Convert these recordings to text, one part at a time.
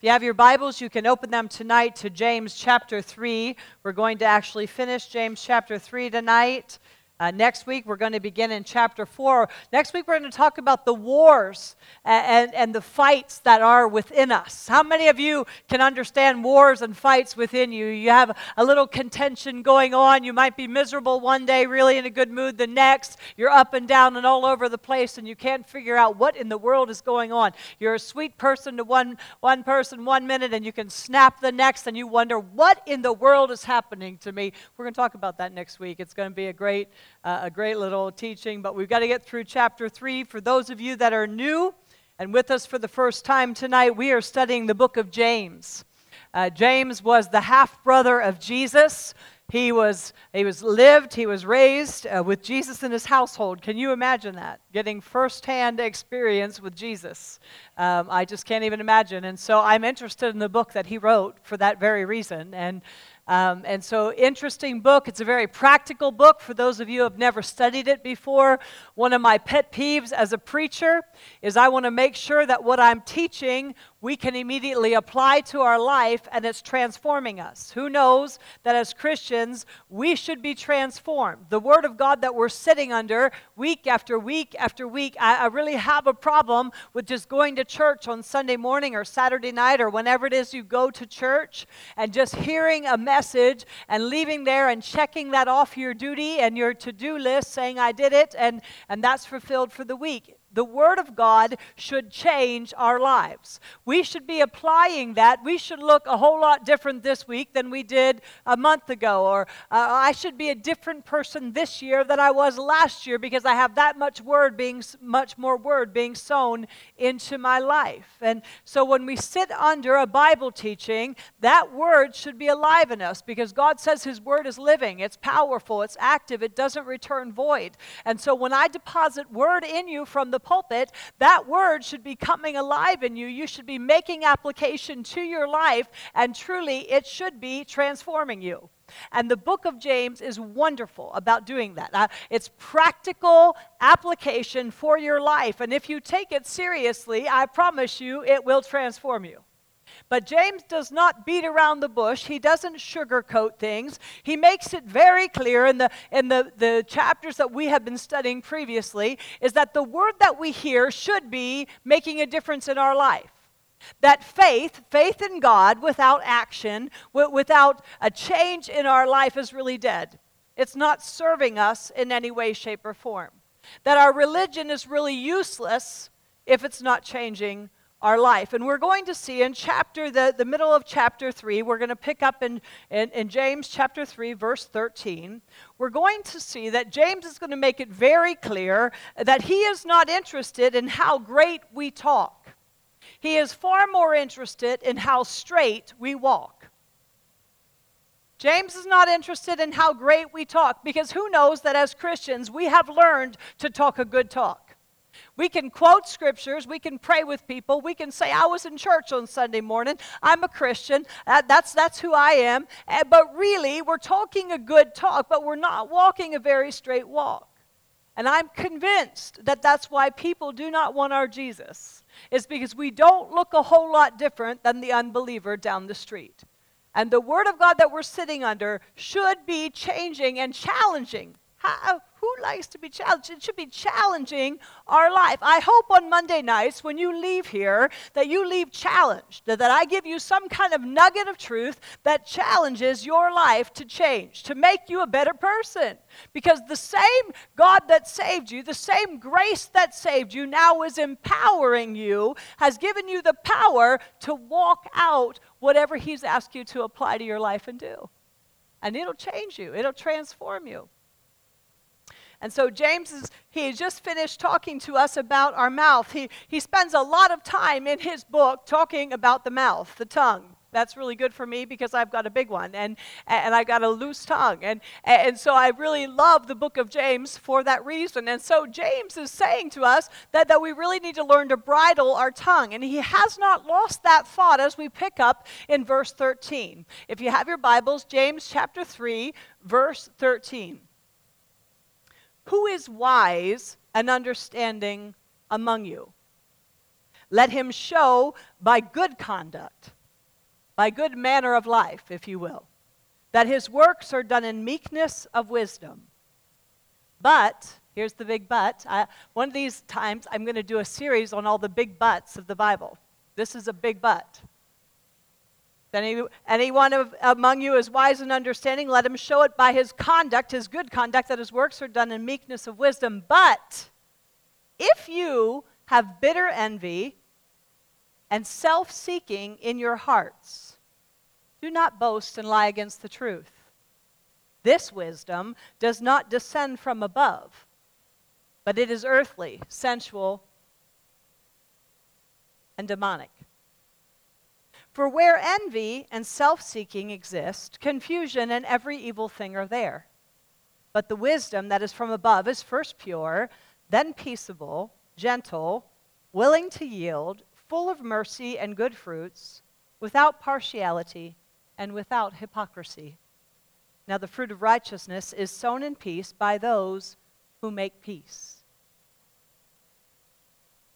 If you have your Bibles, you can open them tonight to James chapter 3. We're going to actually finish James chapter 3 tonight. Uh, next week, we're going to begin in chapter 4. Next week, we're going to talk about the wars and, and, and, the fights that are within us. How many of you can understand wars and fights within you? You have a little contention going on. You might be miserable one day, really in a good mood the next. You're up and down and all over the place, and you can't figure out what in the world is going on. You're a sweet person to one, one person one minute, and you can snap the next, and you wonder, what in the world is happening to me? We're going to talk about that next week. It's going to be a great uh, a great little teaching, but we've got to get through chapter 3. For those of you that are new and with us for the first time tonight, we are studying the book of James. Uh, James was the half brother of Jesus. He was, he was lived, he was raised uh, with Jesus in his household. Can you imagine that? Getting firsthand experience with Jesus. Um, I just can't even imagine. And so I'm interested in the book that he wrote for that very reason. And um, and so, interesting book. It's a very practical book for those of you who have never studied it before. One of my pet peeves as a preacher is I want to make sure that what I'm teaching we can immediately apply to our life and it's transforming us. Who knows that as Christians, we should be transformed? The Word of God that we're sitting under week after week after week, I, I, really have a problem with just going to church on Sunday morning or Saturday night or whenever it is you go to church and just hearing a message and leaving there and checking that off your duty and your to do list saying, I did it, and, and that's fulfilled for the week the Word of God should change our lives. We should be applying that. We should look a whole lot different this week than we did a month ago. Or uh, I should be a different person this year than I was last year because I have that much word being, much more word being sown into my life. And so when we sit under a Bible teaching, that word should be alive in us because God says His word is living, it's powerful, it's active, it doesn't return void. And so when I deposit word in you from the pulpit, that word should be coming alive in you. You should be making application to your life, and truly, it should be transforming you. And the book of James is wonderful about doing that. Uh, it's practical application for your life. And if you take it seriously, I promise you it will transform you. But James does not beat around the bush. He doesn't sugarcoat things. He makes it very clear in the, in the, the chapters that we have been studying previously is that the word that we hear should be making a difference in our life. That faith, faith in God without action, without a change in our life is really dead. It's not serving us in any way, shape, or form. That our religion is really useless if it's not changing our life. And we're going to see in chapter, the, the middle of chapter 3, we're going to pick up in, in, in, James chapter 3, verse 13. We're going to see that James is going to make it very clear that he is not interested in how great we talk. He is far more interested in how straight we walk. James is not interested in how great we talk because who knows that as Christians we have learned to talk a good talk. We can quote scriptures. We can pray with people. We can say, I was in church on Sunday morning. I'm a Christian. Uh, that's, that's who I am. Uh, but really, we're talking a good talk, but we're not walking a very straight walk. And I'm convinced that that's why people do not want our Jesus, is because we don't look a whole lot different than the unbeliever down the street. And the Word of God that we're sitting under should be changing and challenging. How, who likes to be challenged? It should be challenging our life. I hope on Monday nights when you leave here that you leave challenged, that, I give you some kind of nugget of truth that challenges your life to change, to make you a better person. Because the same God that saved you, the same grace that saved you, now is empowering you, has given you the power to walk out whatever He's asked you to apply to your life and do. And it'll change you, it'll transform you. And so James is he just finished talking to us about our mouth. He he spends a lot of time in his book talking about the mouth, the tongue. That's really good for me because I've got a big one and and I've got a loose tongue. And and so I really love the book of James for that reason. And so James is saying to us that, that we really need to learn to bridle our tongue. And he has not lost that thought as we pick up in verse 13. If you have your Bibles, James chapter 3, verse 13. Who is wise and understanding among you? Let him show by good conduct, by good manner of life, if you will, that his works are done in meekness of wisdom. But, here's the big but. I, one of these times, I'm going to do a series on all the big buts of the Bible. This is a big but. Any, anyone of, among you is wise and understanding, let him show it by his conduct, his good conduct, that his works are done in meekness of wisdom. But if you have bitter envy and self seeking in your hearts, do not boast and lie against the truth. This wisdom does not descend from above, but it is earthly, sensual, and demonic. For where envy and self seeking exist, confusion and every evil thing are there. But the wisdom that is from above is first pure, then peaceable, gentle, willing to yield, full of mercy and good fruits, without partiality and without hypocrisy. Now, the fruit of righteousness is sown in peace by those who make peace.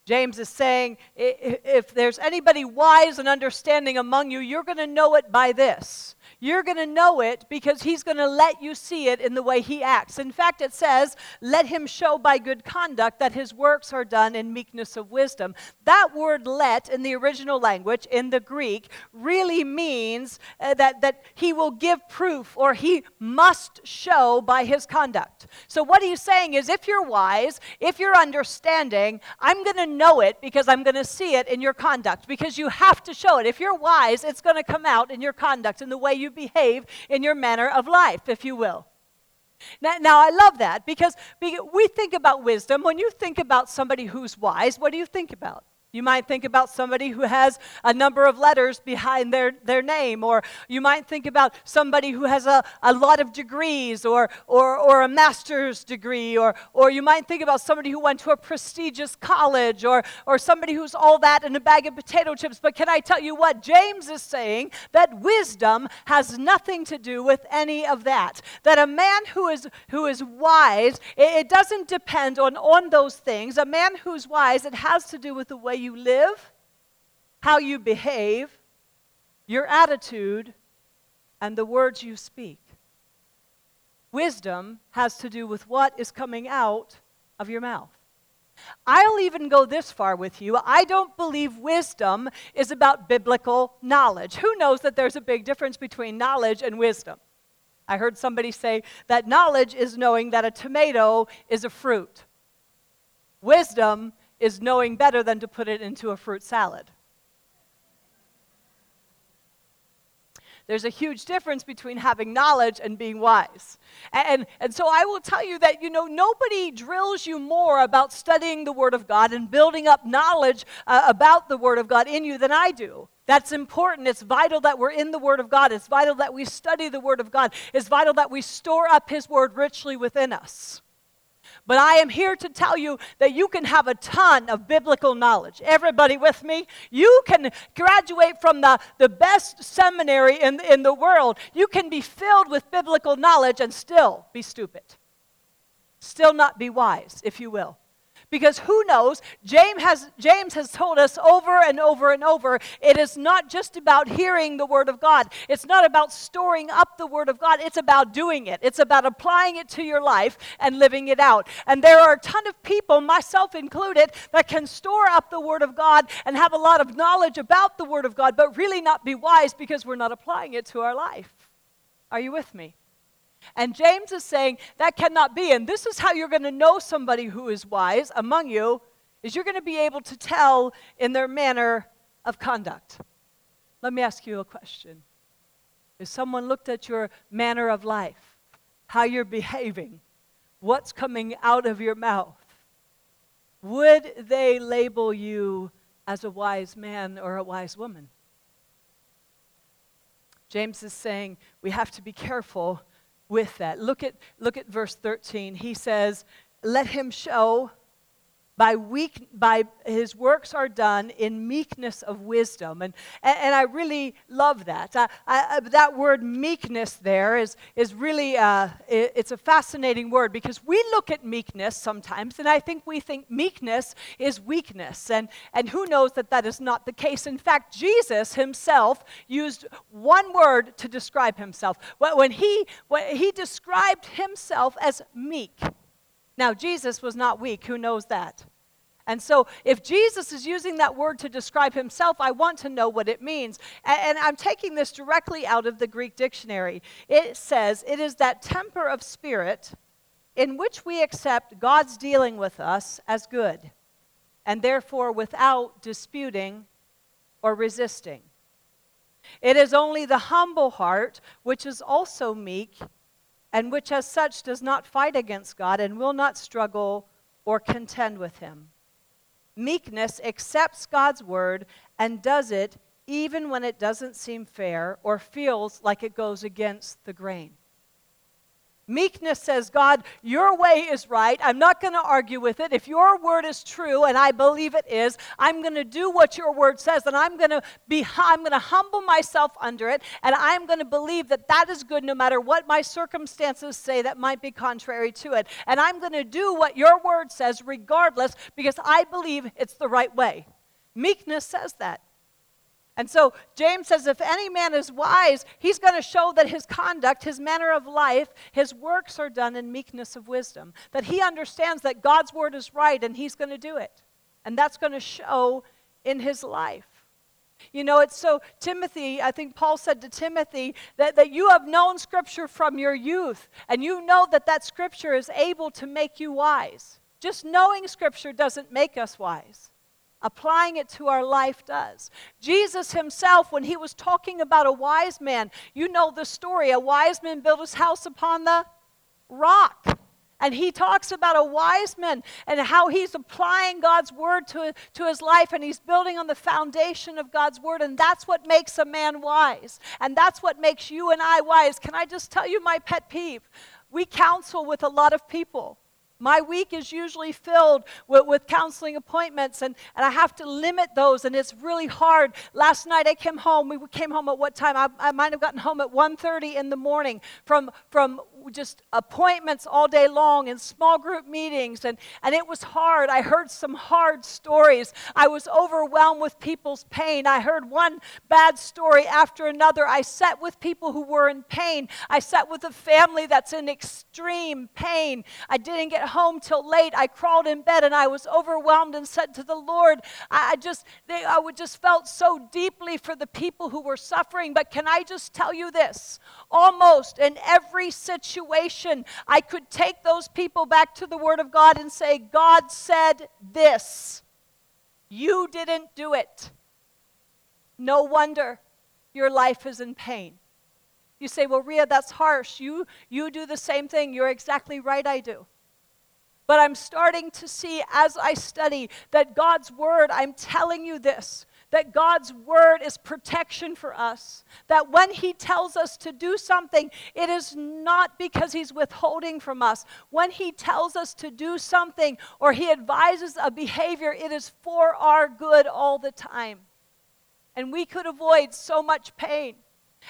James is saying, if there's anybody wise and understanding among you, you're going to know it by this. You're going to know it because he's going to let you see it in the way he acts. In fact, it says, let him show by good conduct that his works are done in meekness of wisdom. That word let in the original language, in the Greek, really means uh, that, that he will give proof or he must show by his conduct. So, what he's saying is, if you're wise, if you're understanding, I'm going to know it because I'm going to see it in your conduct because you have to show it. If you're wise, it's going to come out in your conduct, in the way you behave, in your manner of life, if you will. Now, now, I love that because we think about wisdom. When you think about somebody who's wise, what do you think about? You might think about somebody who has a number of letters behind their, their name, or you might think about somebody who has a, a lot of degrees or, or, or a master's degree, or, or you might think about somebody who went to a prestigious college, or, or somebody who's all that in a bag of potato chips. But can I tell you what? James is saying that wisdom has nothing to do with any of that. That a man who is, who is wise, it, it doesn't depend on, on those things. A man who's wise, it has to do with the way you live, how you behave, your attitude, and the words you speak. Wisdom has to do with what is coming out of your mouth. I'll even go this far with you. I don't believe wisdom is about biblical knowledge. Who knows that there's a big difference between knowledge and wisdom? I heard somebody say that knowledge is knowing that a tomato is a fruit. Wisdom is knowing better than to put it into a fruit salad. There's a huge difference between having knowledge and being wise. And, and so I will tell you that, you know, nobody drills you more about studying the Word of God and building up knowledge uh, about the Word of God in you than I do. That's important. It's vital that we're in the Word of God. It's vital that we study the Word of God. It's vital that we store up His Word richly within us. But I am here to tell you that you can have a ton of biblical knowledge. Everybody with me? You can graduate from the, the best seminary in, in the world. You can be filled with biblical knowledge and still be stupid. Still not be wise, if you will. Because who knows? James has, James has told us over and over and over it is not just about hearing the Word of God. It's not about storing up the Word of God. It's about doing it. It's about applying it to your life and living it out. And there are a ton of people, myself included, that can store up the Word of God and have a lot of knowledge about the Word of God, but really not be wise because we're not applying it to our life. Are you with me? And James is saying that cannot be. And this is how you're going to know somebody who is wise among you is you're going to be able to tell in their manner of conduct. Let me ask you a question. If someone looked at your manner of life, how you're behaving, what's coming out of your mouth, would they label you as a wise man or a wise woman? James is saying we have to be careful with that. Look at, look at verse 13. He says, Let him show by weak by his works are done in meekness of wisdom. And and, i really love that. I, I, that word meekness there is is really uh, it, it's a fascinating word because we look at meekness sometimes and i think we think meekness is weakness. And and who knows that that is not the case. In fact jesus himself used one word to describe himself. When he when he described himself as meek now, Jesus was not weak. Who knows that? And so, if Jesus is using that word to describe himself, I want to know what it means. And, I'm taking this directly out of the Greek dictionary. It says, It is that temper of spirit in which we accept God's dealing with us as good, and therefore without disputing or resisting. It is only the humble heart, which is also meek, and which as such does not fight against God and will not struggle or contend with him. Meekness accepts God's word and does it even when it doesn't seem fair or feels like it goes against the grain. Meekness says, God, your way is right. I'm not going to argue with it. If your word is true, and I believe it is, I'm going to do what your word says, and I'm going to be I'm going to humble myself under it, and I'm going to believe that that is good no matter what my circumstances say that might be contrary to it. And I'm going to do what your word says regardless because I believe it's the right way. Meekness says that. And so James says if any man is wise, he's going to show that his conduct, his manner of life, his works are done in meekness of wisdom. That he understands that God's word is right and he's going to do it. And that's going to show in his life. You know, it's so, Timothy, I think Paul said to Timothy that, that you have known Scripture from your youth, and you know that that Scripture is able to make you wise. Just knowing Scripture doesn't make us wise. Applying it to our life does. Jesus himself, when he was talking about a wise man, you know the story. A wise man built his house upon the rock. And he talks about a wise man and how he's applying God's word to, to his life and he's building on the foundation of God's word. And that's what makes a man wise. And that's what makes you and I wise. Can I just tell you my pet peeve? We counsel with a lot of people. My week is usually filled with, with, counseling appointments, and, and I have to limit those, and it's really hard. Last night I came home. We came home at what time? I, I might have gotten home at 1.30 in the morning from, from just appointments all day long and small group meetings, and, and it was hard. I heard some hard stories. I was overwhelmed with people's pain. I heard one bad story after another. I sat with people who were in pain. I sat with a family that's in extreme pain. I didn't get home till late. I crawled in bed and I was overwhelmed and said to the Lord, I, just, they, I would just felt so deeply for the people who were suffering. But can I just tell you this? Almost in every situation, situation, I could take those people back to the Word of God and say, God said this. You didn't do it. No wonder your life is in pain. You say, Well, Ria, that's harsh. You, you do the same thing. You're exactly right, I do. But I'm starting to see as I study that God's Word, I'm telling you this, that God's word is protection for us. That when He tells us to do something, it is not because He's withholding from us. When He tells us to do something or He advises a behavior, it is for our good all the time. And we could avoid so much pain.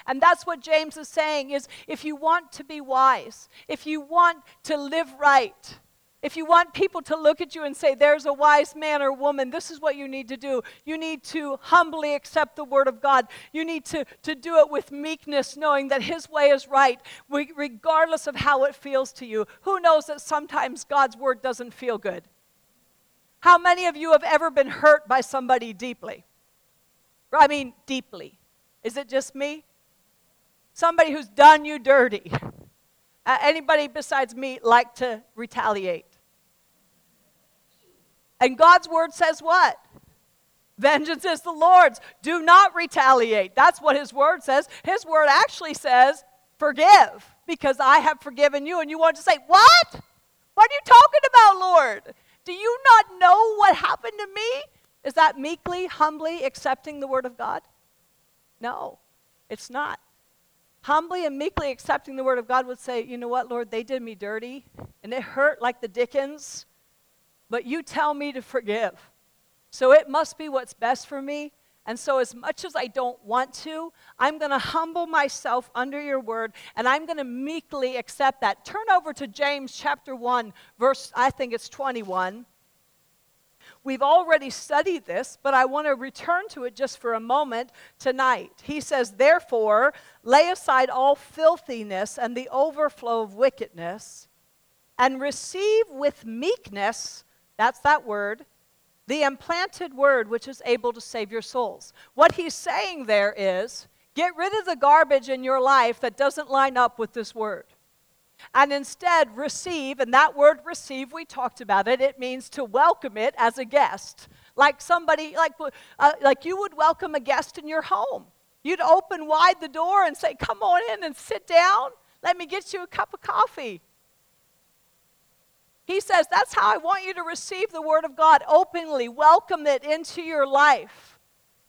And that's what James is saying is if you want to be wise, if you want to live right, if you want people to look at you and say, There's a wise man or woman, this is what you need to do. You need to humbly accept the word of God. You need to, to do it with meekness, knowing that his way is right, regardless of how it feels to you. Who knows that sometimes God's word doesn't feel good? How many of you have ever been hurt by somebody deeply? I mean, deeply. Is it just me? Somebody who's done you dirty. Uh, anybody besides me like to retaliate? And God's word says what? Vengeance is the Lord's. Do not retaliate. That's what his word says. His word actually says, forgive, because I have forgiven you. And you want to say, What? What are you talking about, Lord? Do you not know what happened to me? Is that meekly, humbly accepting the word of God? No, it's not. Humbly and meekly accepting the word of God would say, You know what, Lord, they did me dirty, and it hurt like the Dickens but you tell me to forgive. So it must be what's best for me. And so, as much as I don't want to, I'm going to humble myself under your word and I'm going to meekly accept that. Turn over to James chapter 1, verse, I think it's 21. We've already studied this, but I want to return to it just for a moment tonight. He says, Therefore, lay aside all filthiness and the overflow of wickedness, and receive with meekness, that's that word, the implanted word which is able to save your souls. What he's saying there is, get rid of the garbage in your life that doesn't line up with this word and instead receive, and that word receive, we talked about it, it means to welcome it as a guest. Like somebody, like, uh, like you would welcome a guest in your home. You'd open wide the door and say, Come on in and sit down. Let me get you a cup of coffee. He says, That's how I want you to receive the Word of God openly. Welcome it into your life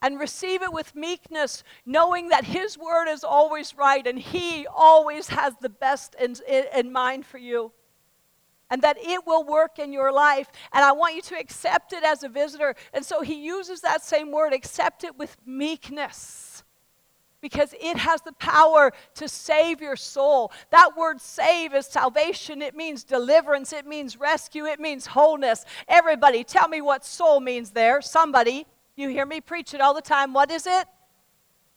and receive it with meekness, knowing that His word is always right and He always has the best in, in, in, mind for you. And that it will work in your life. And I want you to accept it as a visitor. And so He uses that same word, accept it with meekness. Because it has the power to save your soul. That word save is salvation. It means deliverance. It means rescue. It means wholeness. Everybody, tell me what soul means there. Somebody. You hear me preach it all the time. What is it?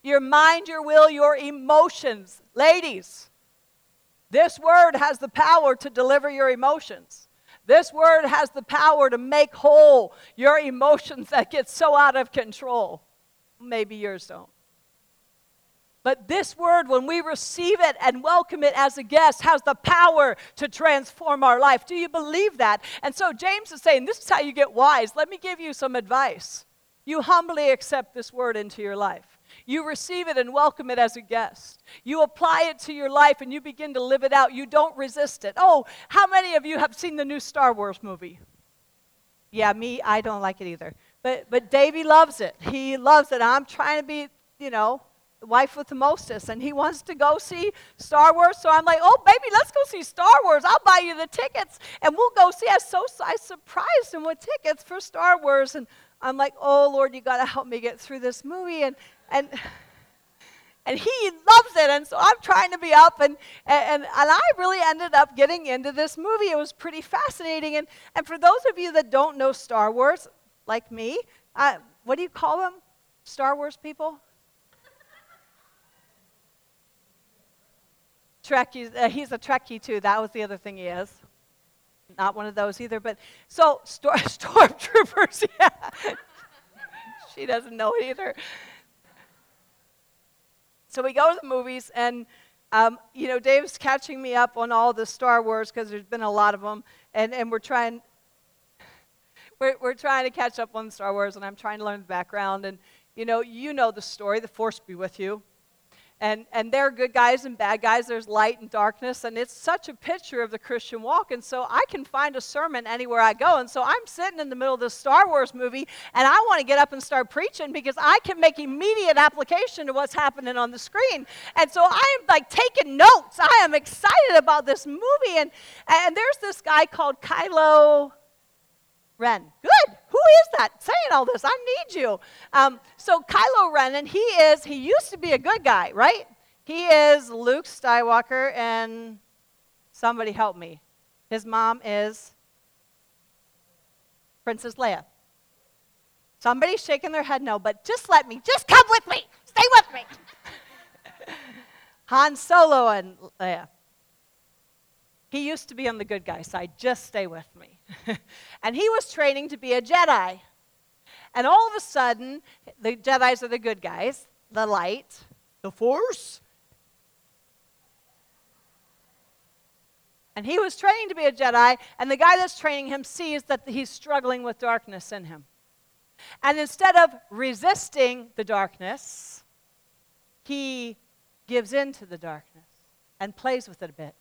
Your mind, your will, your emotions. Ladies, this word has the power to deliver your emotions. This word has the power to make whole your emotions that get so out of control. Maybe yours don't. But this word, when we receive it and welcome it as a guest, has the power to transform our life. Do you believe that? And so James is saying, This is how you get wise. Let me give you some advice. You humbly accept this word into your life. You receive it and welcome it as a guest. You apply it to your life and you begin to live it out. You don't resist it. Oh, how many of you have seen the new Star Wars movie? Yeah, me, I don't like it either. But but Davey loves it. He loves it. I'm trying to be, you know, wife with the mostest, and he wants to go see Star Wars. So I'm like, oh, baby, let's go see Star Wars. I'll buy you the tickets, and we'll go see. I so I surprised him with tickets for Star Wars, and I'm like, oh Lord, you got to help me get through this movie. And, and, and he loves it. And so I'm trying to be up. And, and, and I really ended up getting into this movie. It was pretty fascinating. And, and for those of you that don't know Star Wars, like me, uh, what do you call them? Star Wars people? Trekkie, uh, he's a Trekkie too. That was the other thing he is not one of those either. But so storm, stormtroopers, yeah. she doesn't know it either. So we go to the movies, and um, you know, Dave's catching me up on all the Star Wars because there's been a lot of them, and, and we're trying. We're, we're trying to catch up on Star Wars, and I'm trying to learn the background. And you know, you know the story. The Force be with you and, and there are good guys and bad guys. There's light and darkness, and it's such a picture of the Christian walk. And so I can find a sermon anywhere I go. And so I'm sitting in the middle of this Star Wars movie, and I want to get up and start preaching because I can make immediate application to what's happening on the screen. And so I am like taking notes. I am excited about this movie. And, and there's this guy called Kylo Ren. Good. Is that saying all this? I need you. Um, so Kylo Ren, and he is, he used to be a good guy, right? He is Luke Skywalker, and somebody help me. His mom is Princess Leia. Somebody's shaking their head no, but just let me, just come with me. Stay with me. Han Solo and Leia. He used to be on the good guy side. Just stay with me. and he was training to be a Jedi. And all of a sudden, the Jedi's are the good guys, the light, the force. And he was training to be a Jedi, and the guy that's training him sees that he's struggling with darkness in him. And instead of resisting the darkness, he gives in to the darkness and plays with it a bit.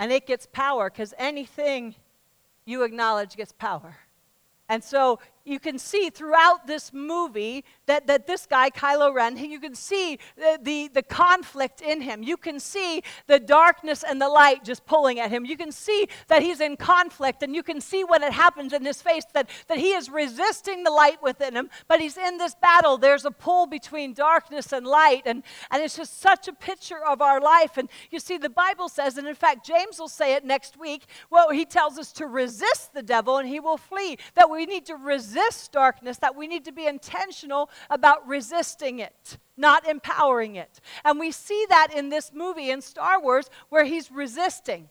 And it gets power because anything you acknowledge gets power. And so you can see throughout this movie that, that this guy, Kylo Ren, you can see the, the, the conflict in him. You can see the darkness and the light just pulling at him. You can see that he's in conflict, and you can see when it happens in his face that, that he is resisting the light within him, but he's in this battle. There's a pull between darkness and light, and, and it's just such a picture of our life. And you see, the Bible says, and in fact, James will say it next week, well, he tells us to resist the devil and he will flee, that we need to resist darkness, that we need to be intentional about resisting it not empowering it. And we see that in this movie in Star Wars where he's resisting.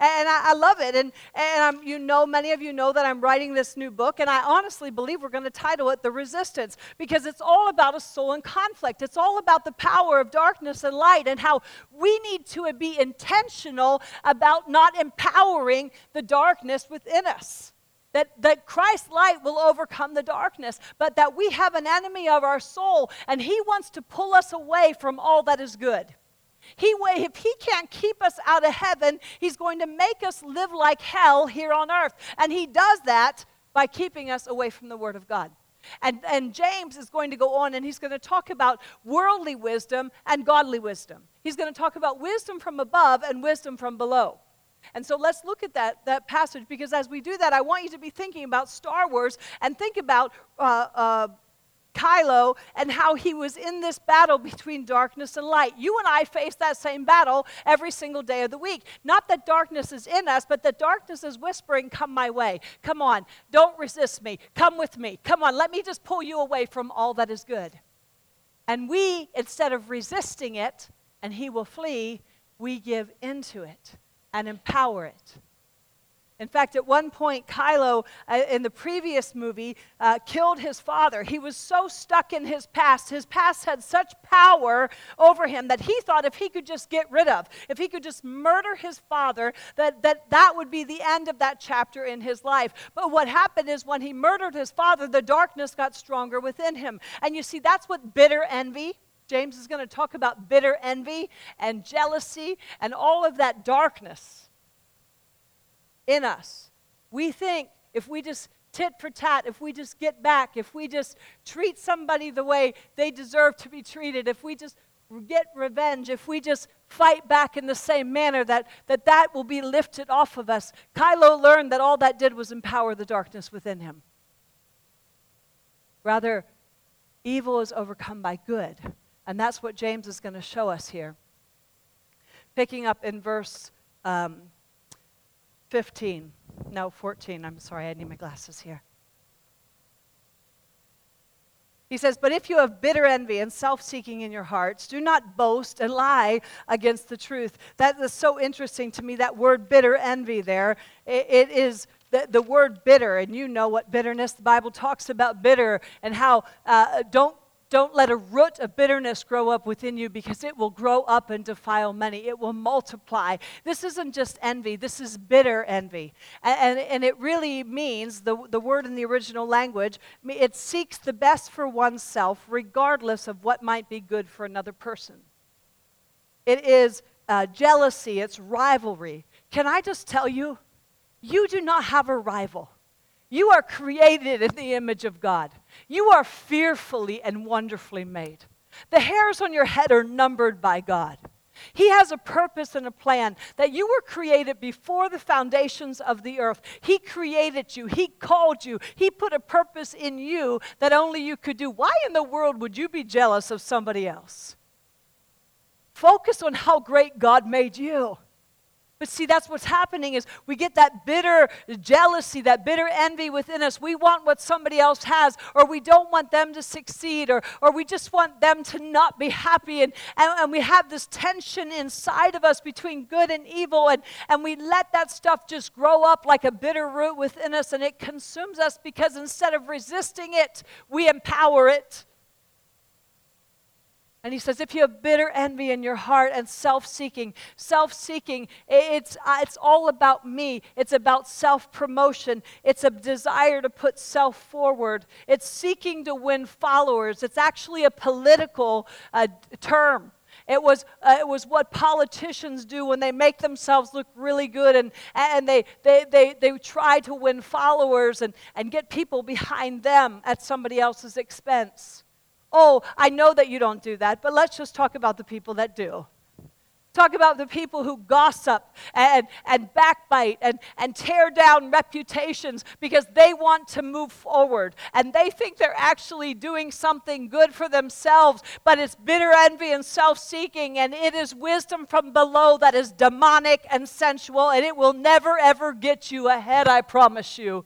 And I, I love it. And, and I'm, you know, many of you know that I'm writing this new book, and I honestly believe we're going to title it The Resistance because it's all about a soul in conflict. It's all about the power of darkness and light and how we need to be intentional about not empowering the darkness within us. That, that Christ's light will overcome the darkness, but that we have an enemy of our soul, and he wants to pull us away from all that is good. He, if he can't keep us out of heaven, he's going to make us live like hell here on earth. And he does that by keeping us away from the Word of God. And, and James is going to go on and he's going to talk about worldly wisdom and godly wisdom. He's going to talk about wisdom from above and wisdom from below. And so let's look at that, that passage because as we do that, I want you to be thinking about Star Wars and think about uh, uh, Kylo and how he was in this battle between darkness and light. You and I face that same battle every single day of the week. Not that darkness is in us, but that darkness is whispering, Come my way. Come on. Don't resist me. Come with me. Come on. Let me just pull you away from all that is good. And we, instead of resisting it and he will flee, we give into it and empower it. In fact, at one point, Kylo, uh, in the previous movie, uh, killed his father. He was so stuck in his past. His past had such power over him that he thought if he could just get rid of, if he could just murder his father, that that, that would be the end of that chapter in his life. But what happened is when he murdered his father, the darkness got stronger within him. And you see, that's what bitter envy. James is going to talk about bitter envy and jealousy and all of that darkness in us. We think if we just tit for tat, if we just get back, if we just treat somebody the way they deserve to be treated, if we just get revenge, if we just fight back in the same manner, that that, that will be lifted off of us. Kylo learned that all that did was empower the darkness within him. Rather, evil is overcome by good. And that's what James is going to show us here. Picking up in verse um, 15. No, 14. I'm sorry, I need my glasses here. He says, But if you have bitter envy and self seeking in your hearts, do not boast and lie against the truth. That is so interesting to me, that word bitter envy there. it, is the, the word bitter, and you know what bitterness, the Bible talks about bitter and how uh, don't don't let a root of bitterness grow up within you because it will grow up and defile many. It will multiply. This isn't just envy, this is bitter envy. And, and, and, it really means, the, the word in the original language, it seeks the best for oneself regardless of what might be good for another person. It is uh, jealousy, it's rivalry. Can I just tell you, you do not have a rival. You are created in the image of God. You are fearfully and wonderfully made. The hairs on your head are numbered by God. He has a purpose and a plan that you were created before the foundations of the earth. He created you, He called you, He put a purpose in you that only you could do. Why in the world would you be jealous of somebody else? Focus on how great God made you. But see, that's what's happening is we get that bitter jealousy, that bitter envy within us. We want what somebody else has, or we don't want them to succeed, or, or we just want them to not be happy. And, and, and we have this tension inside of us between good and evil, and, and we let that stuff just grow up like a bitter root within us, and it consumes us because instead of resisting it, we empower it. And he says, if you have bitter envy in your heart and self seeking, self seeking, it's, uh, it's all about me. It's about self promotion. It's a desire to put self forward. It's seeking to win followers. It's actually a political uh, term. It was, uh, it was what politicians do when they make themselves look really good and, and they, they, they, they try to win followers and, and get people behind them at somebody else's expense. Oh, I know that you don't do that, but let's just talk about the people that do. Talk about the people who gossip and, and backbite and, and tear down reputations because they want to move forward and they think they're actually doing something good for themselves, but it's bitter envy and self seeking, and it is wisdom from below that is demonic and sensual, and it will never ever get you ahead, I promise you.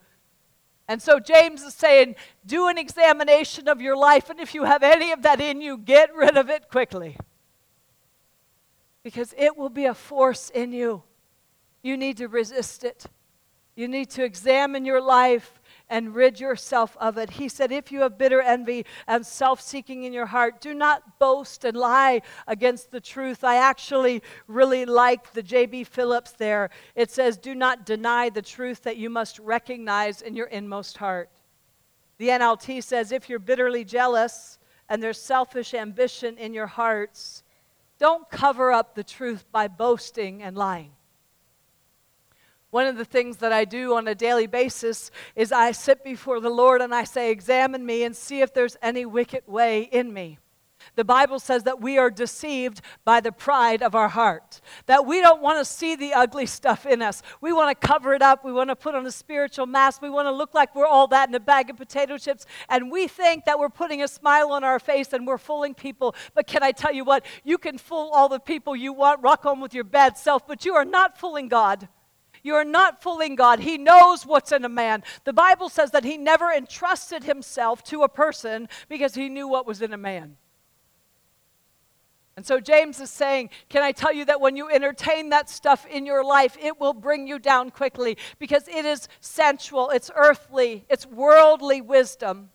And so James is saying, do an examination of your life, and if you have any of that in you, get rid of it quickly because it will be a force in you. You need to resist it. You need to examine your life and rid yourself of it. He said, If you have bitter envy and self seeking in your heart, do not boast and lie against the truth. I actually really like the J.B. Phillips there. It says, Do not deny the truth that you must recognize in your inmost heart. The NLT says, If you're bitterly jealous and there's selfish ambition in your hearts, don't cover up the truth by boasting and lying. One of the things that I do on a daily basis is I sit before the Lord and I say, Examine me and see if there's any wicked way in me. The Bible says that we are deceived by the pride of our heart, that we don't want to see the ugly stuff in us. We want to cover it up. We want to put on a spiritual mask. We want to look like we're all that in a bag of potato chips. And we think that we're putting a smile on our face and we're fooling people. But can I tell you what? You can fool all the people you want, rock on with your bad self, but you are not fooling God. You are not fooling God. He knows what's in a man. The Bible says that he never entrusted himself to a person because he knew what was in a man. And so James is saying, Can I tell you that when you entertain that stuff in your life, it will bring you down quickly because it is sensual, it's earthly, it's worldly wisdom.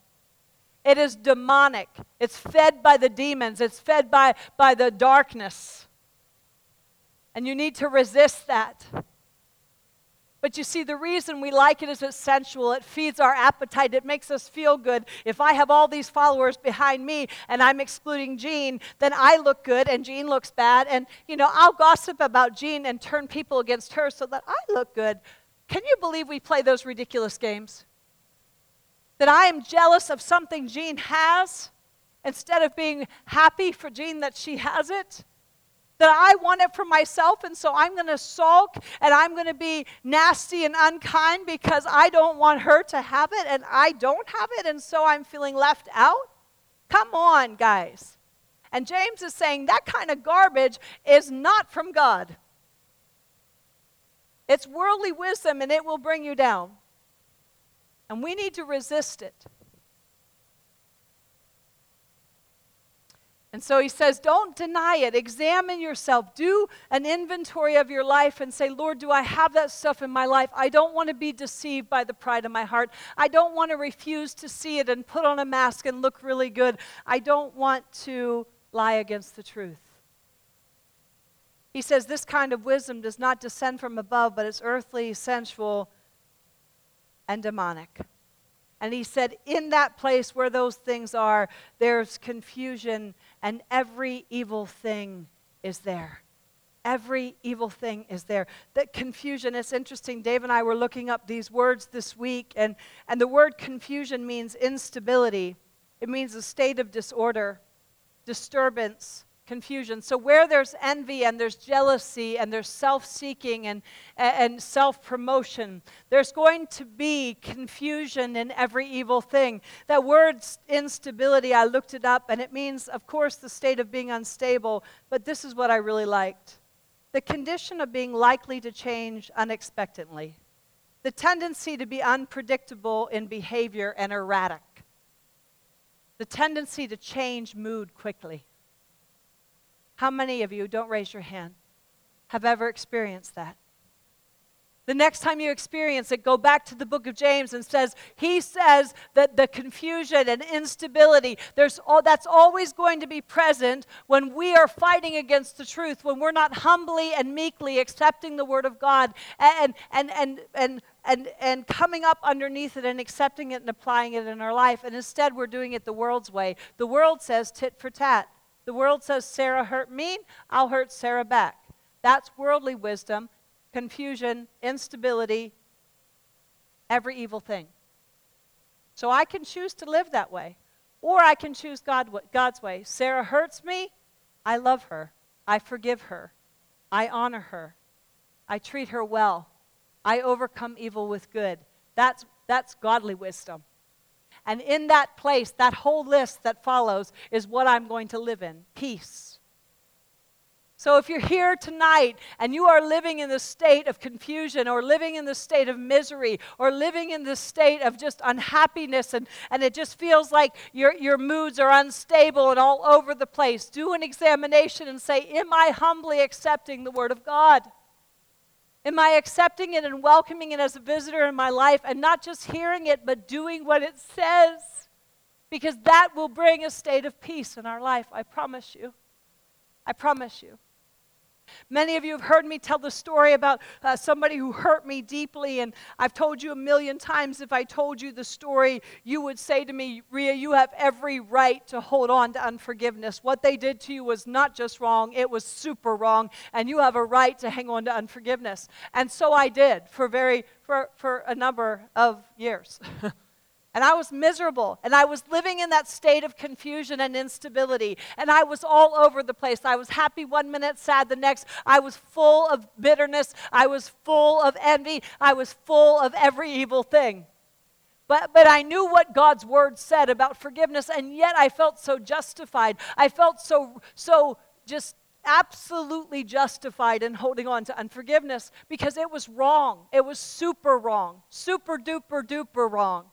It is demonic. It's fed by the demons, it's fed by, by the darkness. And you need to resist that. But you see, the reason we like it is it's sensual. It feeds our appetite. It makes us feel good. If I have all these followers behind me and I'm excluding Jean, then I look good and Jean looks bad. And, you know, I'll gossip about Jean and turn people against her so that I look good. Can you believe we play those ridiculous games? That I am jealous of something Jean has instead of being happy for Jean that she has it? That I want it for myself, and so I'm going to sulk and I'm going to be nasty and unkind because I don't want her to have it and I don't have it, and so I'm feeling left out? Come on, guys. And James is saying that kind of garbage is not from God. It's worldly wisdom and it will bring you down. And we need to resist it. And so he says, don't deny it. Examine yourself. Do an inventory of your life and say, Lord, do I have that stuff in my life? I don't want to be deceived by the pride of my heart. I don't want to refuse to see it and put on a mask and look really good. I don't want to lie against the truth. He says, this kind of wisdom does not descend from above, but it's earthly, sensual, and demonic. And he said, In that place where those things are, there's confusion, and every evil thing is there. Every evil thing is there. That confusion, it's interesting. Dave and I were looking up these words this week, and, and the word confusion means instability, it means a state of disorder, disturbance, confusion. So, where there's envy and there's jealousy and there's self seeking and, and self promotion, there's going to be confusion in every evil thing. That word instability, I looked it up, and it means, of course, the state of being unstable, but this is what I really liked the condition of being likely to change unexpectedly, the tendency to be unpredictable in behavior and erratic, the tendency to change mood quickly. How many of you, don't raise your hand, have ever experienced that? The next time you experience it, go back to the book of James and says, he says that the confusion and instability, there's all, that's always going to be present when we are fighting against the truth, when we're not humbly and meekly accepting the word of God and, and, and, and, and, and coming up underneath it and accepting it and applying it in our life. And instead, we're doing it the world's way. The world says tit for tat. The world says Sarah hurt me, I'll hurt Sarah back. That's worldly wisdom, confusion, instability, every evil thing. So I can choose to live that way, or I can choose God, God's way. Sarah hurts me, I love her, I forgive her, I honor her, I treat her well, I overcome evil with good. That's, that's godly wisdom. And in that place, that whole list that follows is what I'm going to live in peace. So if you're here tonight and you are living in the state of confusion or living in the state of misery or living in the state of just unhappiness and, and it just feels like your, your moods are unstable and all over the place, do an examination and say, Am I humbly accepting the Word of God? Am I accepting it and welcoming it as a visitor in my life and not just hearing it, but doing what it says? Because that will bring a state of peace in our life, I promise you. I promise you. Many of you have heard me tell the story about uh, somebody who hurt me deeply, and I've told you a million times if I told you the story, you would say to me, Ria, you have every right to hold on to unforgiveness. What they did to you was not just wrong, it was super wrong, and you have a right to hang on to unforgiveness. And so I did for, very, for, for a number of years. And I was miserable. And I was living in that state of confusion and instability. And I was all over the place. I was happy one minute, sad the next. I was full of bitterness. I was full of envy. I was full of every evil thing. But, but I knew what God's word said about forgiveness, and yet I felt so justified. I felt so, so just absolutely justified in holding on to unforgiveness because it was wrong. It was super wrong, super duper duper wrong.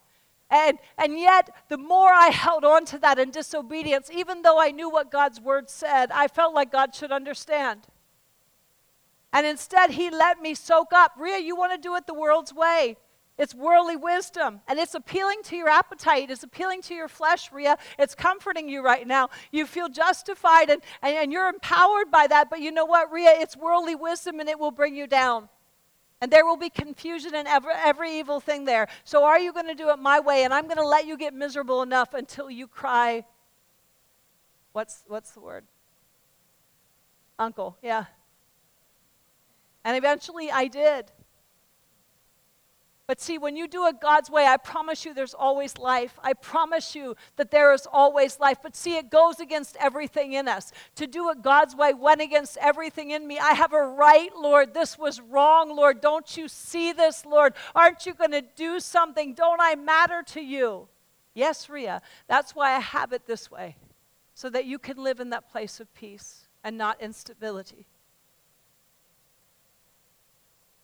And, and yet, the more I held on to that in disobedience, even though I knew what God's word said, I felt like God should understand. And instead, He let me soak up. Ria, you want to do it the world's way. It's worldly wisdom, and it's appealing to your appetite. It's appealing to your flesh, Ria. It's comforting you right now. You feel justified, and, and, and you're empowered by that. But you know what, Ria? It's worldly wisdom, and it will bring you down. And there will be confusion and every, every evil thing there. So, are you going to do it my way? And I'm going to let you get miserable enough until you cry. What's, what's the word? Uncle, yeah. And eventually I did. But see, when you do it God's way, I promise you there's always life. I promise you that there is always life. But see, it goes against everything in us. To do it God's way went against everything in me. I have a right, Lord. This was wrong, Lord. Don't you see this, Lord? Aren't you going to do something? Don't I matter to you? Yes, Ria. That's why I have it this way, so that you can live in that place of peace and not instability.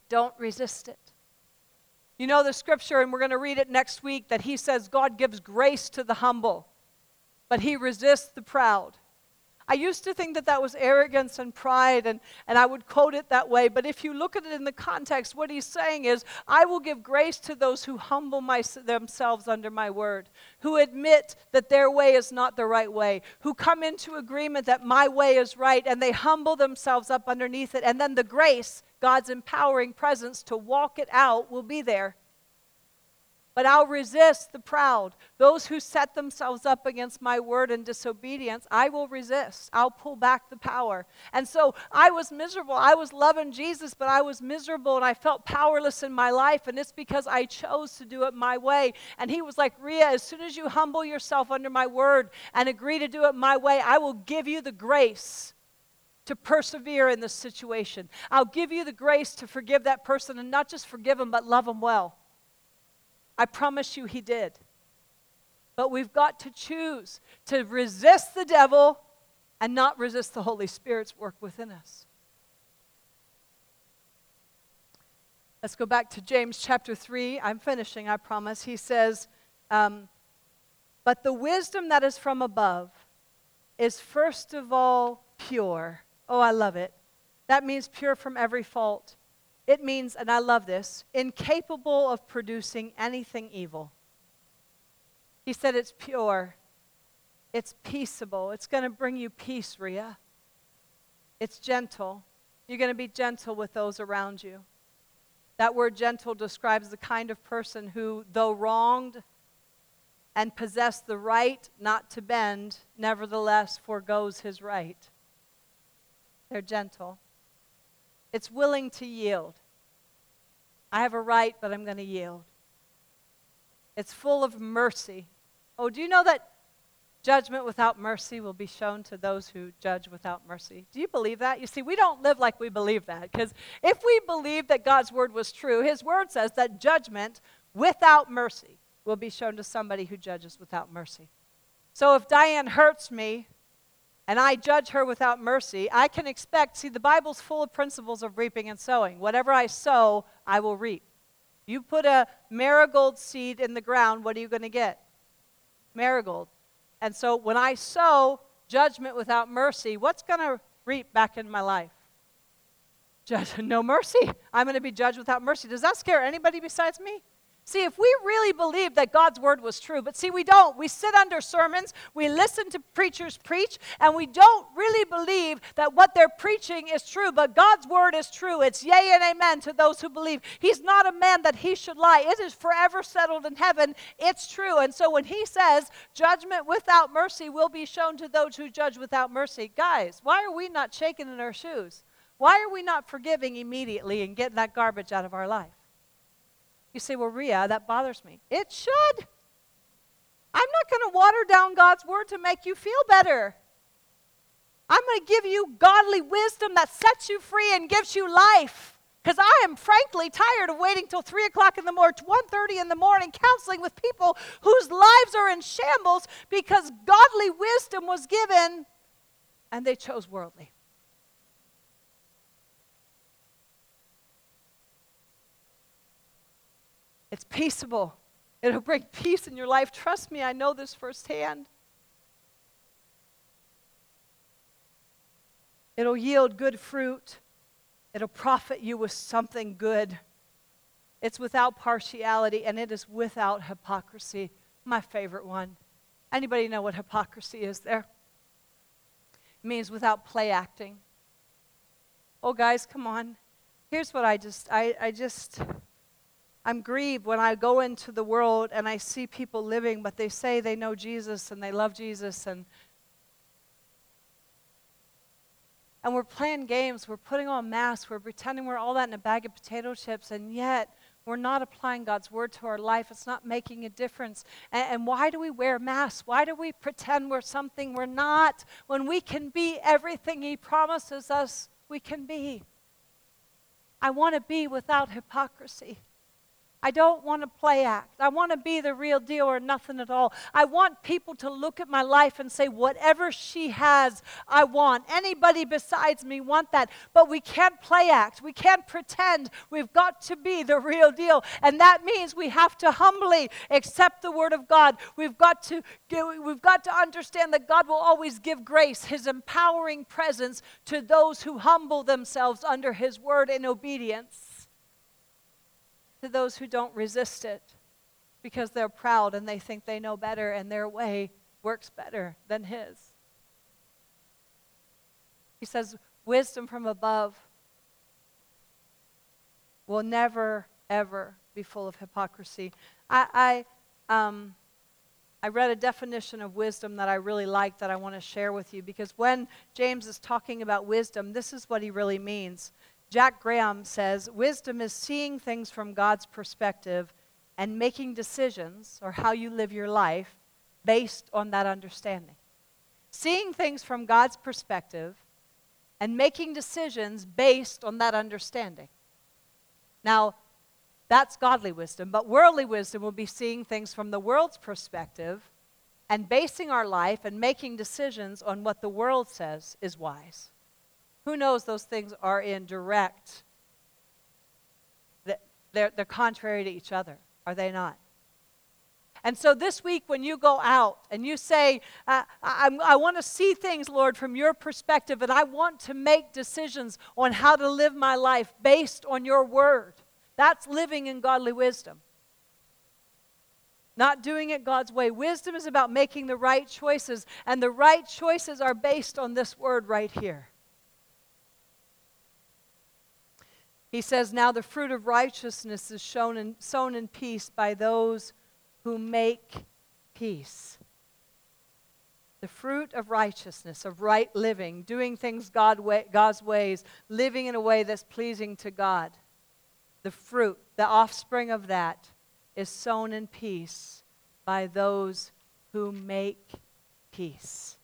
Don't resist it. You know the scripture, and we're going to read it next week, that he says God gives grace to the humble, but he resists the proud. I used to think that that was arrogance and pride, and, and I would quote it that way. But if you look at it in the context, what he's saying is, I will give grace to those who humble my, themselves under my word, who admit that their way is not the right way, who come into agreement that my way is right, and they humble themselves up underneath it. And then the grace, God's empowering presence to walk it out, will be there. But I'll resist the proud. Those who set themselves up against my word in disobedience, I will resist. I'll pull back the power. And so I was miserable. I was loving Jesus, but I was miserable and I felt powerless in my life. And it's because I chose to do it my way. And he was like, Ria, as soon as you humble yourself under my word and agree to do it my way, I will give you the grace to persevere in this situation. I'll give you the grace to forgive that person and not just forgive them, but love them well. I promise you he did. But we've got to choose to resist the devil and not resist the Holy Spirit's work within us. Let's go back to James chapter 3. I'm finishing, I promise. He says, um, But the wisdom that is from above is first of all pure. Oh, I love it. That means pure from every fault it means, and I love this, incapable of producing anything evil. He said it's pure, it's peaceable, it's going to bring you peace, Ria. It's gentle. You're going to be gentle with those around you. That word gentle describes the kind of person who, though wronged, and possessed the right not to bend, nevertheless foregoes his right. They're gentle. It's willing to yield. I have a right, but I'm going to yield. It's full of mercy. Oh, do you know that judgment without mercy will be shown to those who judge without mercy? Do you believe that? You see, we don't live like we believe that because if we believe that God's word was true, his word says that judgment without mercy will be shown to somebody who judges without mercy. So if Diane hurts me and I judge her without mercy, I can expect, see, the Bible's full of principles of reaping and sowing. Whatever I sow, I will reap. You put a marigold seed in the ground, what are you going to get? Marigold. And so when I sow judgment without mercy, what's going to reap back in my life? Judge, no mercy. I'm going to be judged without mercy. Does that scare anybody besides me? See, if we really believed that God's word was true, but see, we don't. We sit under sermons, we listen to preachers preach, and we don't really believe that what they're preaching is true, but God's word is true. It's yea and amen to those who believe. He's not a man that he should lie. It is forever settled in heaven. It's true. And so when he says judgment without mercy will be shown to those who judge without mercy, guys, why are we not shaking in our shoes? Why are we not forgiving immediately and getting that garbage out of our life? You say, well, Ria, that bothers me. It should. I'm not going to water down God's word to make you feel better. I'm going to give you godly wisdom that sets you free and gives you life. Because I am frankly tired of waiting till 3 o'clock in the morning, 1.30 in the morning, counseling with people whose lives are in shambles because godly wisdom was given and they chose worldly. It's peaceable. It'll bring peace in your life. Trust me, I know this firsthand. It'll yield good fruit. It'll profit you with something good. It's without partiality and it is without hypocrisy. My favorite one. Anybody know what hypocrisy is there? It means without play acting. Oh, guys, come on. Here's what I just, I, I just, I'm grieved when I go into the world and I see people living, but they say they know Jesus and they love Jesus and and we're playing games, we're putting on masks, we're pretending we're all that in a bag of potato chips, and yet we're not applying God's word to our life. It's not making a difference. And, and, why do we wear masks? Why do we pretend we're something we're not when we can be everything He promises us we can be? I want to be without hypocrisy. I don't want to play act. I want to be the real deal or nothing at all. I want people to look at my life and say, whatever she has, I want. Anybody besides me want that. But we can't play act. We can't pretend. We've got to be the real deal. And that means we have to humbly accept the word of God. We've got to, we've got to understand that God will always give grace, his empowering presence to those who humble themselves under his word in obedience to those who don't resist it because they're proud and they think they know better and their way works better than his. He says, wisdom from above will never, ever be full of hypocrisy. I, I, um, I read a definition of wisdom that I really like that I want to share with you because when James is talking about wisdom, this is what he really means. Jack Graham says wisdom is seeing things from God's perspective and making decisions or how you live your life based on that understanding. Seeing things from God's perspective and making decisions based on that understanding. Now, that's godly wisdom, but worldly wisdom will be seeing things from the world's perspective and basing our life and making decisions on what the world says is wise. Who knows those things are in direct, they're, they're contrary to each other, are they not? And so this week, when you go out and you say, uh, I, I want to see things, Lord, from your perspective, and I want to make decisions on how to live my life based on your word, that's living in godly wisdom. Not doing it God's way. Wisdom is about making the right choices, and the right choices are based on this word right here. He says, Now the fruit of righteousness is shown in, sown in peace by those who make peace. The fruit of righteousness, of right living, doing things God way, God's ways, living in a way that's pleasing to God. The fruit, the offspring of that, is sown in peace by those who make peace.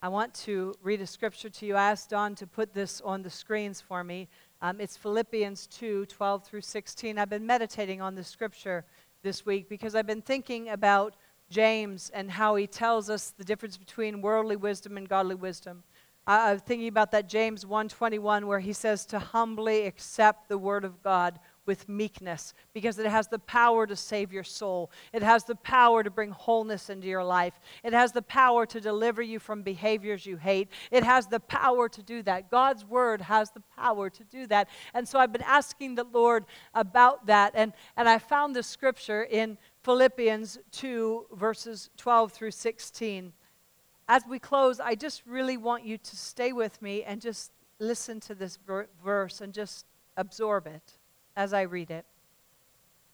I want to read a scripture to you. I asked Don to put this on the screens for me. Um, it's Philippians 2 12 through 16. I've been meditating on this scripture this week because I've been thinking about James and how he tells us the difference between worldly wisdom and godly wisdom. I, I'm thinking about that James 1:21 where he says to humbly accept the word of God with meekness because it has the power to save your soul. It has the power to bring wholeness into your life. It has the power to deliver you from behaviors you hate. It has the power to do that. God's word has the power to do that. And so I've been asking the Lord about that. And, and I found the scripture in Philippians 2, verses 12 through 16. As we close, I just really want you to stay with me and just listen to this verse and just absorb it as I read it.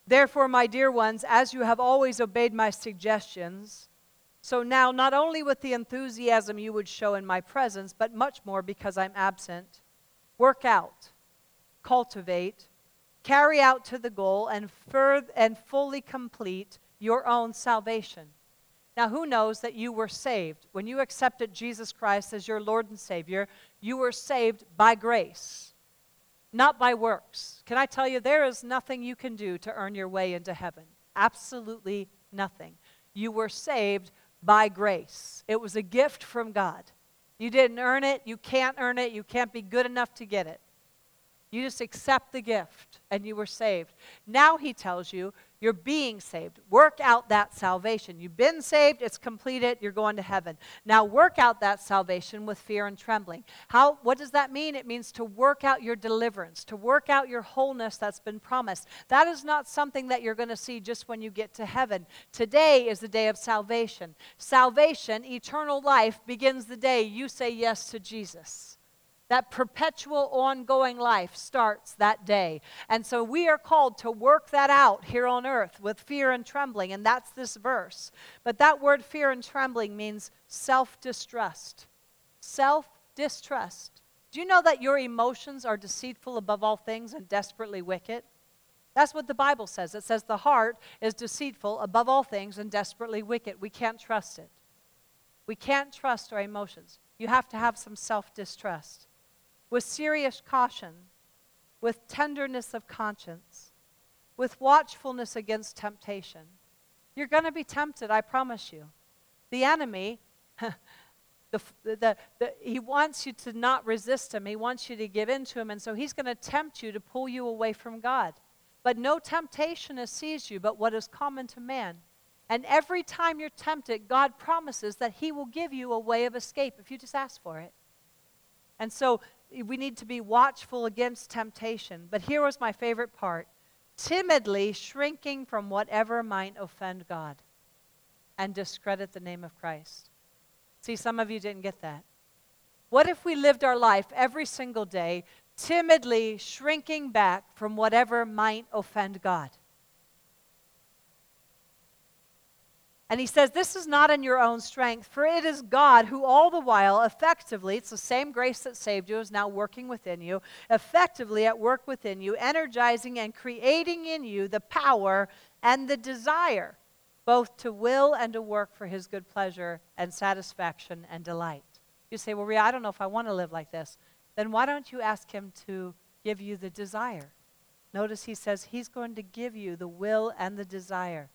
Therefore, my dear ones, as you have always obeyed my suggestions, so now, not only with the enthusiasm you would show in my presence, but much more because I'm absent, work out, cultivate, carry out to the goal, and, further, and fully complete your own salvation. Now, who knows that you were saved? When you accepted Jesus Christ as your Lord and Savior, you were saved by grace not by works. Can I tell you, there is nothing you can do to earn your way into heaven? Absolutely nothing. You were saved by grace, it was a gift from God. You didn't earn it, you can't earn it, you can't be good enough to get it. You just accept the gift and you were saved. Now he tells you you're being saved. Work out that salvation. You've been saved, it's completed, you're going to heaven. Now work out that salvation with fear and trembling. How what does that mean? It means to work out your deliverance, to work out your wholeness that's been promised. That is not something that you're going to see just when you get to heaven. Today is the day of salvation. Salvation, eternal life begins the day you say yes to Jesus. That perpetual ongoing life starts that day. And so we are called to work that out here on earth with fear and trembling, and that's this verse. But that word fear and trembling means self distrust. Self distrust. Do you know that your emotions are deceitful above all things and desperately wicked? That's what the Bible says. It says the heart is deceitful above all things and desperately wicked. We can't trust it. We can't trust our emotions. You have to have some self distrust with serious caution, with tenderness of conscience, with watchfulness against temptation. You're going to be tempted, I promise you. The enemy, the, the, the, he wants you to not resist him. He wants you to give in to him. And so he's going to tempt you to pull you away from God. But no temptation has seized you but what is common to man. And every time you're tempted, God promises that he will give you a way of escape if you just ask for it. And so we need to be watchful against temptation. But here was my favorite part timidly shrinking from whatever might offend God and discredit the name of Christ. See, some of you didn't get that. What if we lived our life every single day timidly shrinking back from whatever might offend God? And he says, This is not in your own strength, for it is God who, all the while, effectively, it's the same grace that saved you, is now working within you, effectively at work within you, energizing and creating in you the power and the desire, both to will and to work for his good pleasure and satisfaction and delight. You say, Well, Ria, I don't know if I want to live like this. Then why don't you ask him to give you the desire? Notice he says he's going to give you the will and the desire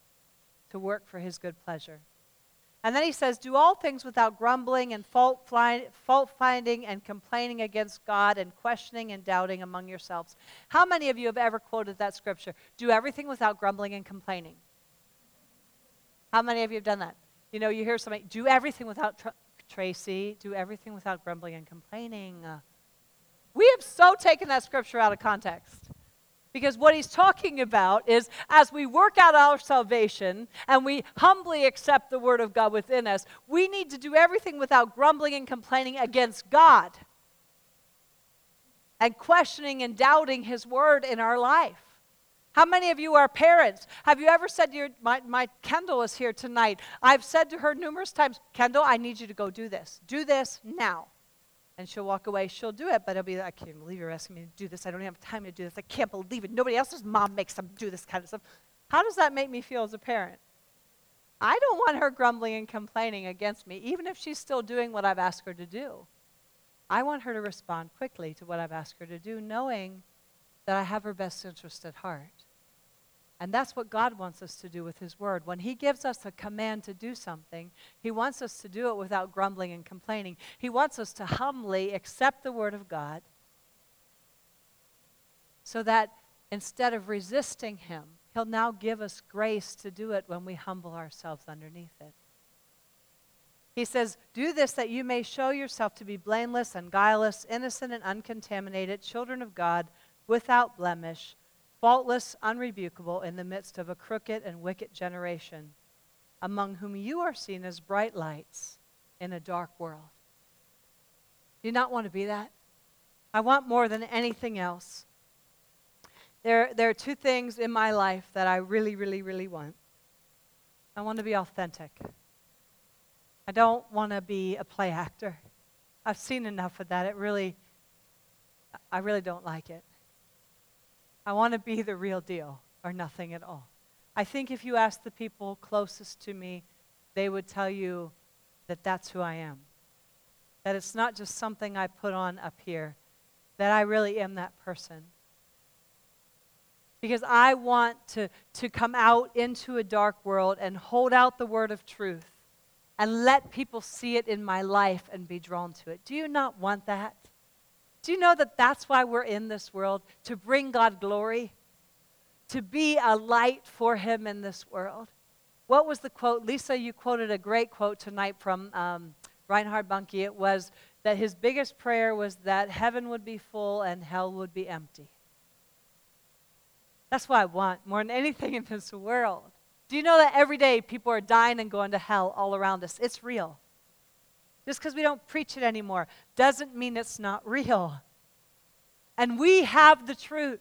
to work for his good pleasure. And then he says, Do all things without grumbling and fault, finding and complaining against God and questioning and doubting among yourselves. How many of you have ever quoted that scripture? Do everything without grumbling and complaining. How many of you have done that? You know, you hear somebody, do everything without, tr- Tracy, do everything without grumbling and complaining. We have so taken that scripture out of context. Because what he's talking about is as we work out our salvation and we humbly accept the word of God within us, we need to do everything without grumbling and complaining against God and questioning and doubting his word in our life. How many of you are parents? Have you ever said to your, my, my Kendall is here tonight. I've said to her numerous times, Kendall, I need you to go do this. Do this now. And she'll walk away. She'll do it, but it'll be like, I can't believe you're asking me to do this. I don't have time to do this. I can't believe it. Nobody else's mom makes them do this kind of stuff. How does that make me feel as a parent? I don't want her grumbling and complaining against me, even if she's still doing what I've asked her to do. I want her to respond quickly to what I've asked her to do, knowing that I have her best interest at heart. And that's what God wants us to do with His Word. When He gives us a command to do something, He wants us to do it without grumbling and complaining. He wants us to humbly accept the Word of God so that instead of resisting Him, He'll now give us grace to do it when we humble ourselves underneath it. He says, Do this that you may show yourself to be blameless and guileless, innocent and uncontaminated, children of God, without blemish faultless, unrebukable in the midst of a crooked and wicked generation, among whom you are seen as bright lights in a dark world. Do you not want to be that? I want more than anything else. There, there are two things in my life that I really, really, really want. I want to be authentic. I don't want to be a play actor. I've seen enough of that. It really, I really don't like it. I want to be the real deal or nothing at all. I think if you ask the people closest to me, they would tell you that that's who I am. That it's not just something I put on up here, that I really am that person. Because I want to, to come out into a dark world and hold out the word of truth and let people see it in my life and be drawn to it. Do you not want that? Do you know that that's why we're in this world? To bring God glory? To be a light for Him in this world? What was the quote? Lisa, you quoted a great quote tonight from um, Reinhard Bonnke. It was that his biggest prayer was that heaven would be full and hell would be empty. That's what I want more than anything in this world. Do you know that every day people are dying and going to hell all around us? It's real. Just because we don't preach it anymore doesn't mean it's not real. And we have the truth.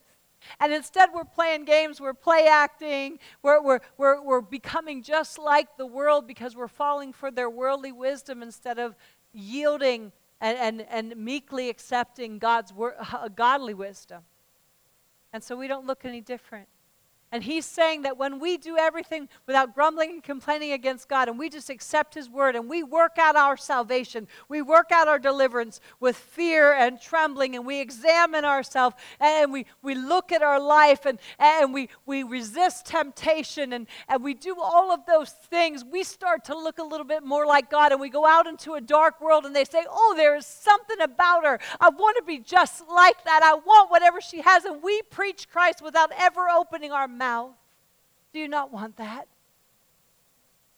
And instead, we're playing games, we're play acting, we're, we're, we're, we're becoming just like the world because we're falling for their worldly wisdom instead of yielding and, and, and meekly accepting God's wor- godly wisdom. And so we don't look any different. And he's saying that when we do everything without grumbling and complaining against God, and we just accept his word, and we work out our salvation, we work out our deliverance with fear and trembling, and we examine ourselves, and we, we look at our life, and, and we, we resist temptation, and, and we do all of those things, we start to look a little bit more like God, and we go out into a dark world, and they say, Oh, there is something about her. I want to be just like that. I want whatever she has. And we preach Christ without ever opening our mouth. Do you not want that?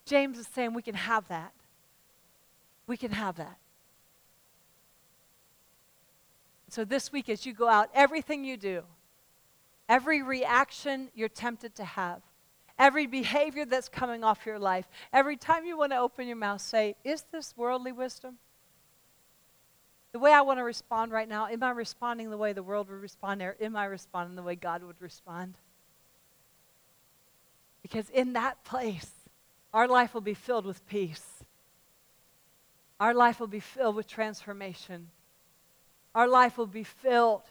James is saying we can have that. We can have that. So this week, as you go out, everything you do, every reaction you're tempted to have, every behavior that's coming off your life, every time you want to open your mouth, say, Is this worldly wisdom? The way I want to respond right now, am I responding the way the world would respond, or am I responding the way God would respond? Because in that place, our life will be filled with peace. Our life will be filled with transformation. Our life will be filled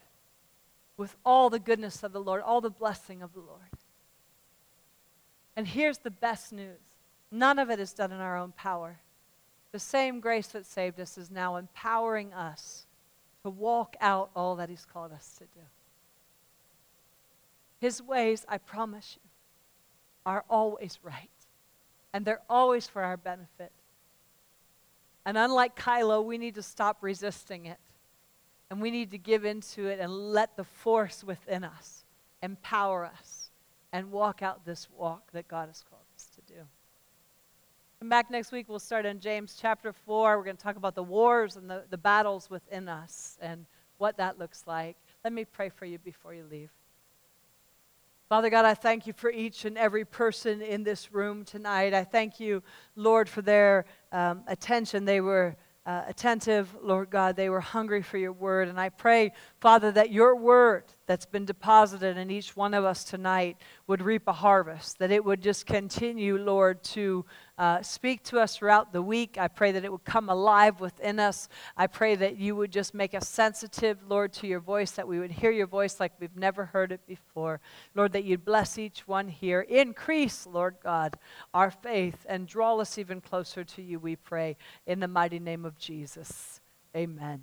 with all the goodness of the Lord, all the blessing of the Lord. And here's the best news none of it is done in our own power. The same grace that saved us is now empowering us to walk out all that He's called us to do. His ways, I promise you, are always right, and they're always for our benefit. And unlike Kylo, we need to stop resisting it. And we need to give into it and let the force within us empower us and walk out this walk that God has called us to do. Come back next week. We'll start in James chapter 4. We're going to talk about the wars and the, the battles within us and what that looks like. Let me pray for you before you leave. Father God, I thank you for each and every person in this room tonight. I thank you, Lord, for their um, attention. They were uh, attentive, Lord God. They were hungry for your word. And I pray, Father, that your word, that's been deposited in each one of us tonight would reap a harvest, that it would just continue, Lord, to uh, speak to us throughout the week. I pray that it would come alive within us. I pray that you would just make us sensitive, Lord, to your voice, that we would hear your voice like we've never heard it before. Lord, that you'd bless each one here. Increase, Lord God, our faith and draw us even closer to you, we pray, in the mighty name of Jesus. Amen.